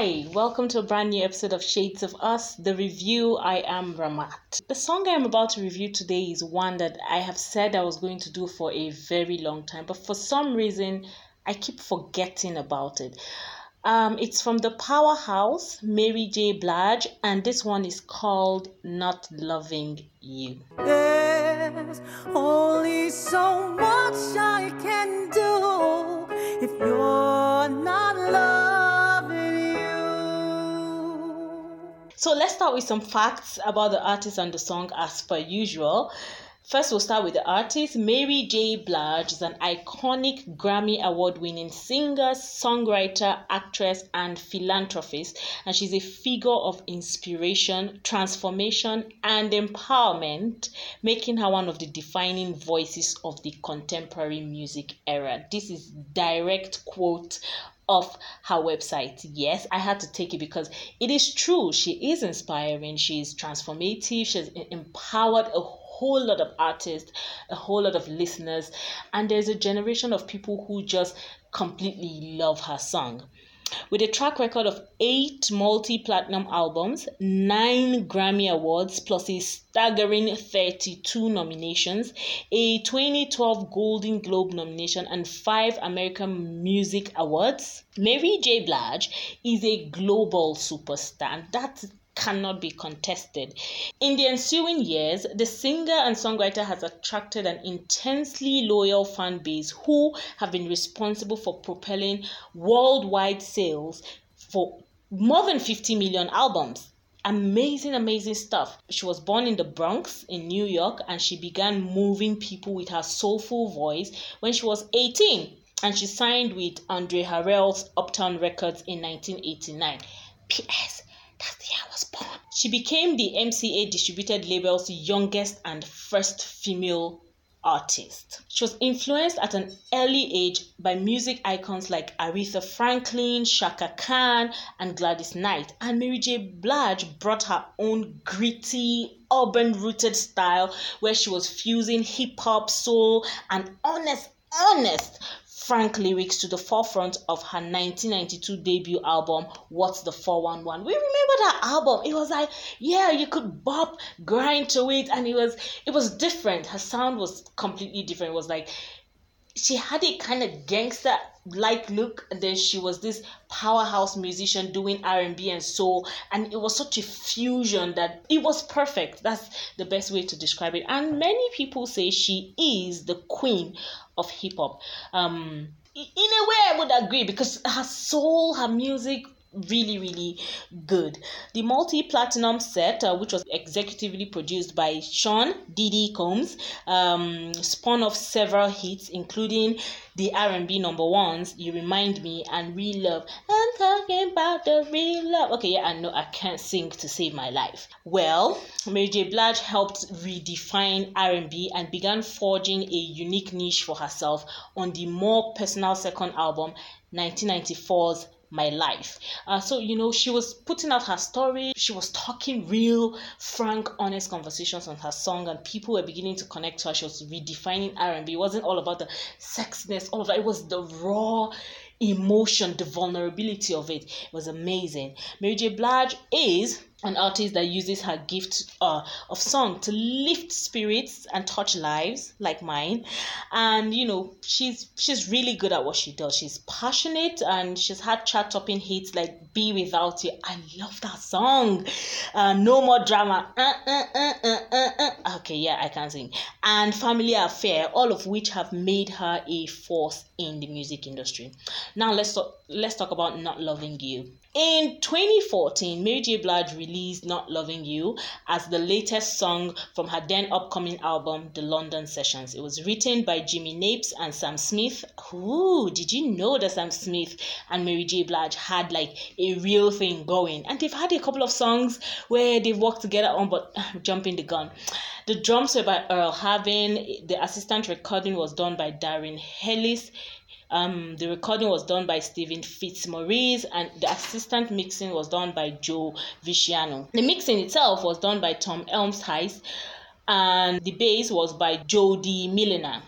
Hi, welcome to a brand new episode of Shades of Us, the review. I am Ramat. The song I am about to review today is one that I have said I was going to do for a very long time, but for some reason I keep forgetting about it. Um, it's from the powerhouse Mary J. Blige, and this one is called Not Loving You. There's only so much I can do if you're not So let's start with some facts about the artist and the song as per usual. First, we'll start with the artist. Mary J. Blige is an iconic Grammy Award winning singer, songwriter, actress, and philanthropist. And she's a figure of inspiration, transformation, and empowerment, making her one of the defining voices of the contemporary music era. This is direct quote of her website. Yes, I had to take it because it is true. She is inspiring, she is transformative, she's empowered a whole lot of artists, a whole lot of listeners, and there's a generation of people who just completely love her song. With a track record of eight multi platinum albums, nine Grammy Awards, plus a staggering 32 nominations, a 2012 Golden Globe nomination, and five American Music Awards, Mary J. Blige is a global superstar. That's cannot be contested. In the ensuing years, the singer and songwriter has attracted an intensely loyal fan base who have been responsible for propelling worldwide sales for more than 50 million albums amazing, amazing stuff. She was born in the Bronx in New York and she began moving people with her soulful voice when she was 18 and she signed with Andre Harrell's Uptown Records in 1989. P.S. That's the year I was born. She became the MCA distributed label's youngest and first female artist. She was influenced at an early age by music icons like Aretha Franklin, Chaka Khan, and Gladys Knight. And Mary J. Blige brought her own gritty, urban rooted style where she was fusing hip hop, soul, and honest, honest frank lyrics to the forefront of her 1992 debut album what's the 411 we remember that album. It was like yeah you could bop grind to it and it was it was different. Her sound was completely different. It was like she had a kind of gangster like look and then she was this powerhouse musician doing r&b and soul. And it was such a fusion that it was perfect. That's the best way to describe it. And many people say she is the queen of hip hop. Um, in a way, I would agree because her soul, her music really really good. The multi-platinum set uh, which was executively produced by sean diddy combs um, spun off several hits including the r&b number ones you remind me and real love. I'm talking about the real love. Okay yeah i know i can't sing to save my life. Well mary j. Blige helped redefine r&b and began forging a unique niche for herself on the more personal second album 1994's my life. Uh, so you know, she was putting out her story. She was talking real, frank, honest conversations on her song, and people were beginning to connect to her. She was redefining R and B. It wasn't all about the sexiness, all of that. It was the raw emotion, the vulnerability of it. It was amazing. Mary J. Blige is an artist that uses her gift uh, of song to lift spirits and touch lives like mine. And you know she's she's really good at what she does. She's passionate and she's had chart topping hits like be without you. I love that song. Uh, no more drama. Uh, uh, uh, uh, okay yeah i can sing. And family affair all of which have made her a force in the music industry. Now let's talk, let's talk about not loving you in 2014, Mary J. Blige released Not Loving You as the latest song from her then upcoming album, The London Sessions. It was written by Jimmy Napes and Sam Smith. Ooh, did you know that Sam Smith and Mary J. Blige had like a real thing going? And they've had a couple of songs where they've worked together on, but jumping the gun. The drums were by Earl Harvin, the assistant recording was done by Darren Heelis. Um, the recording was done by Stephen Fitzmaurice, and the assistant mixing was done by Joe Visciano. The mixing itself was done by Tom Elmhirst, and the bass was by Jodi Milliner.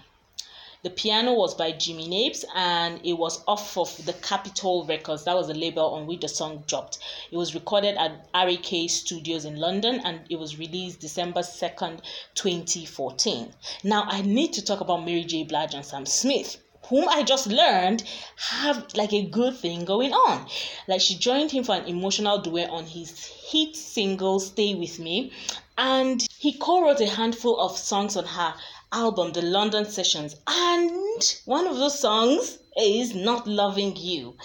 The piano was by Jimmy Napes and it was off of the Capitol Records. That was the label on which the song dropped. It was recorded at RAK Studios in London and it was released December 2nd, 2014. Now, I need to talk about Mary J. Blige and Sam Smith whom I just learned have like a good thing going on. Like she joined him for an emotional duet on his hit single Stay With Me, and he co wrote a handful of songs on her album, The London Sessions, and one of those songs is Not Loving You.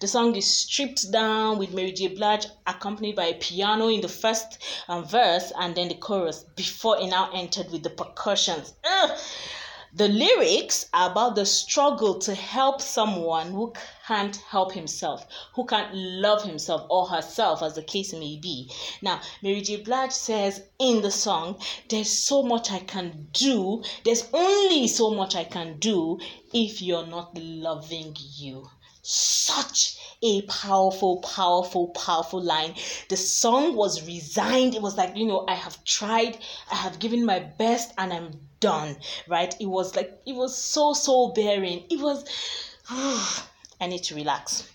The song is stripped down with Mary J. Blige, accompanied by a piano in the first um, verse and then the chorus before it now entered with the percussions. Ugh. The lyrics are about the struggle to help someone who can't help himself, who can't love himself or herself, as the case may be. Now, Mary J. Blige says in the song, There's so much I can do, there's only so much I can do if you're not loving you such a powerful, powerful, powerful line. The song was resigned. It was like, you know, I have tried, I have given my best, and I'm done, right? It was like, it was so, so bearing. It was, I need to relax.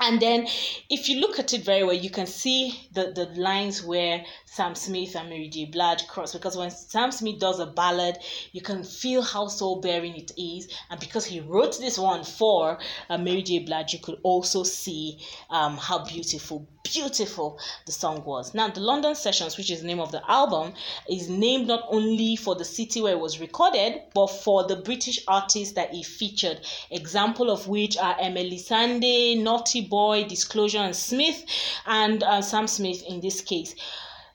And then, if you look at it very well, you can see the, the lines where Sam Smith and Mary J. Blige cross. Because when Sam Smith does a ballad, you can feel how soul bearing it is. And because he wrote this one for uh, Mary J. Blige, you could also see um, how beautiful, beautiful the song was. Now, the London Sessions, which is the name of the album, is named not only for the city where it was recorded, but for the British artists that it featured. Example of which are Emeli Sandé, Naughty Boy, Disclosure, and Smith, and uh, Sam Smith in this case.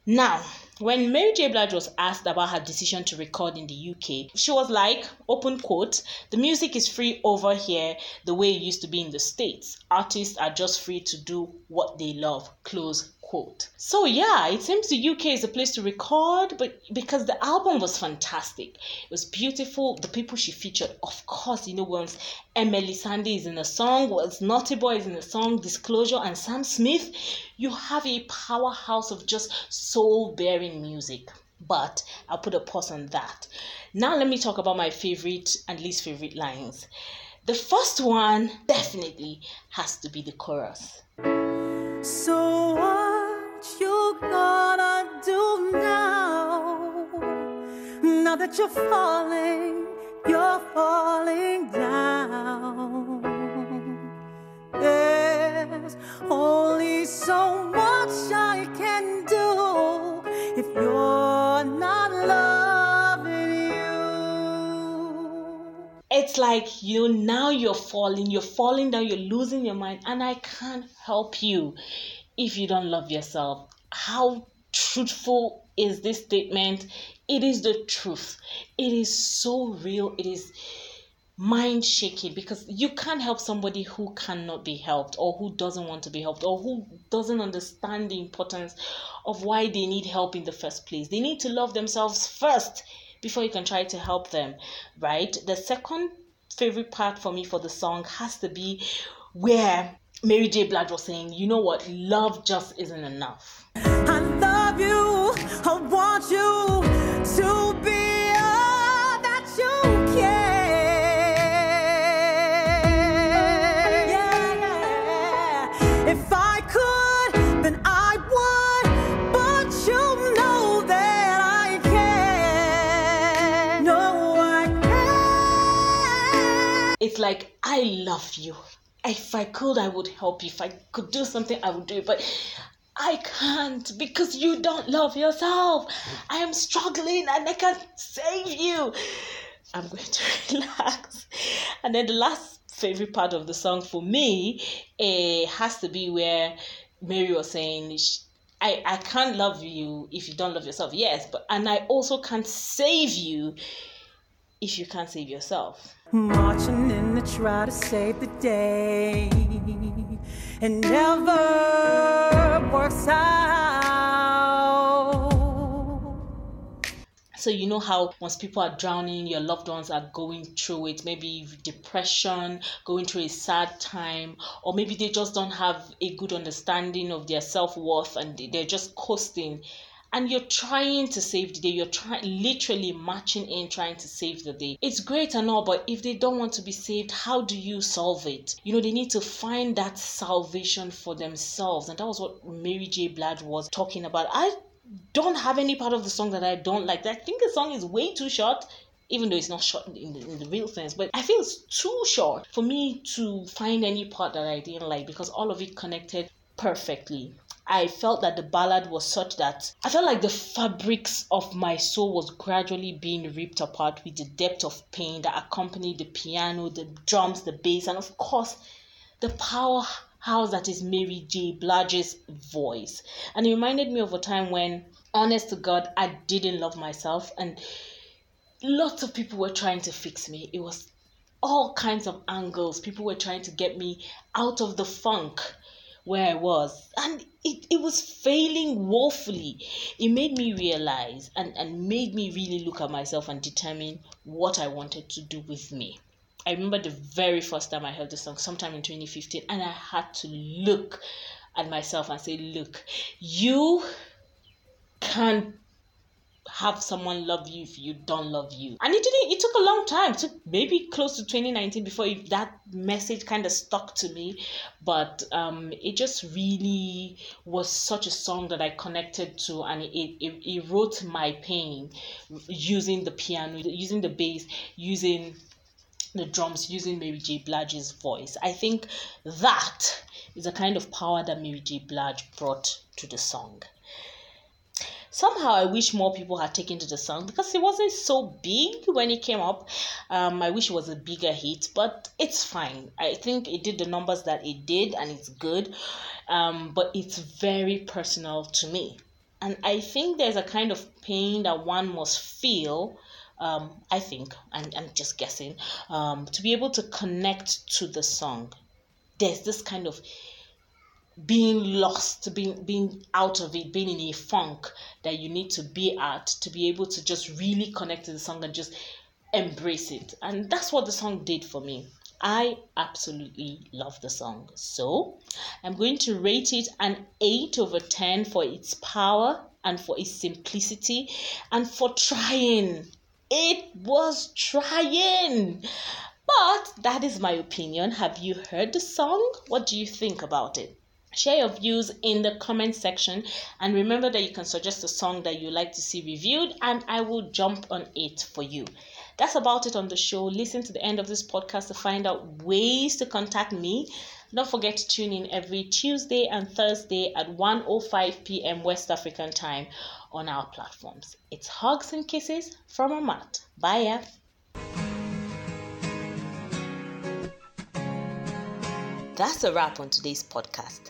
Now, when Mary J. Blige was asked about her decision to record in the UK, she was like, open quote, the music is free over here the way it used to be in the States. Artists are just free to do what they love, close quote. So yeah, it seems the UK is a place to record, but because the album was fantastic, it was beautiful. The people she featured, of course, you know, once Emeli Sandé is in a song, was Naughty Boy is in a song, Disclosure, and Sam Smith, you have a powerhouse of just soul bearing music. But I'll put a pause on that. Now let me talk about my favorite and least favorite lines. The first one definitely has to be the chorus. So what Now that you're falling, you're falling down. There's only so much I can do if you're not loving you. It's like you now you're falling, you're falling down, you're losing your mind, and I can't help you if you don't love yourself. How truthful is this statement? It is the truth. It is so real. It is mind shaking because you can't help somebody who cannot be helped or who doesn't want to be helped or who doesn't understand the importance of why they need help in the first place. They need to love themselves first before you can try to help them, right? The second favorite part for me for the song has to be where Mary J. Blige was saying, you know what, love just isn't enough. I love you, I want you It's like, I love you if I could, I would help you. If I could do something, I would do it. But I can't because you don't love yourself. I am struggling and I can't save you. I'm going to relax. And then the last favorite part of the song for me it has to be where Mary was saying, I, I can't love you if you don't love yourself. Yes, but and I also can't save you if you can't save yourself. Marching in to try to save the day. It never works out. So you know how once people are drowning, your loved ones are going through it, maybe depression, going through a sad time, or maybe they just don't have a good understanding of their self worth and they're just coasting and you're trying to save the day. You're trying literally marching in trying to save the day. It's great and all but if they don't want to be saved how do you solve it? You know they need to find that salvation for themselves. And that was what mary j. Blige was talking about. I don't have any part of the song that i don't like. I think the song is way too short even though it's not short in the, in the real sense, but I feel it's too short for me to find any part that I didn't like because all of it connected perfectly. I felt that the ballad was such that I felt like the fabrics of my soul was gradually being ripped apart with the depth of pain that accompanied the piano, the drums, the bass, and of course, the powerhouse that is Mary J. Blige's voice. And it reminded me of a time when, honest to God, I didn't love myself, and lots of people were trying to fix me. It was all kinds of angles. People were trying to get me out of the funk where I was. And it, it was failing woefully. It made me realize and, and made me really look at myself and determine what I wanted to do with me. I remember the very first time I heard the song, sometime in 2015, and I had to look at myself and say, Look, you can't have someone love you if you don't love you. And it didn't, it took a long time, it took maybe close to 2019 before that message kind of stuck to me. But um, it just really was such a song that I connected to and it, it, it wrote my pain using the piano, using the bass, using the drums, using Mary J. Blige's voice. I think that is the kind of power that Mary J. Blige brought to the song somehow I wish more people had taken to the song because it wasn't so big when it came up. Um, I wish it was a bigger hit, but it's fine. I think it did the numbers that it did, and it's good. Um, but it's very personal to me, and I think there's a kind of pain that one must feel. Um, I think, and I'm just guessing, um, to be able to connect to the song. There's this kind of being lost, being being out of it, being in a funk that you need to be at to be able to just really connect to the song and just embrace it. And that's what the song did for me. I absolutely love the song. So I'm going to rate it an 8 over 10 for its power and for its simplicity and for trying. It was trying. But that is my opinion. Have you heard the song? What do you think about it? Share your views in the comment section and remember that you can suggest a song that you like to see reviewed and i will jump on it for you. That's about it on the show. Listen to the end of this podcast to find out ways to contact me. Don't forget to tune in every tuesday and thursday at 1.05 p.m west african time on our platforms. It's hugs and kisses from amat. Bye yeah. That's a wrap on today's podcast.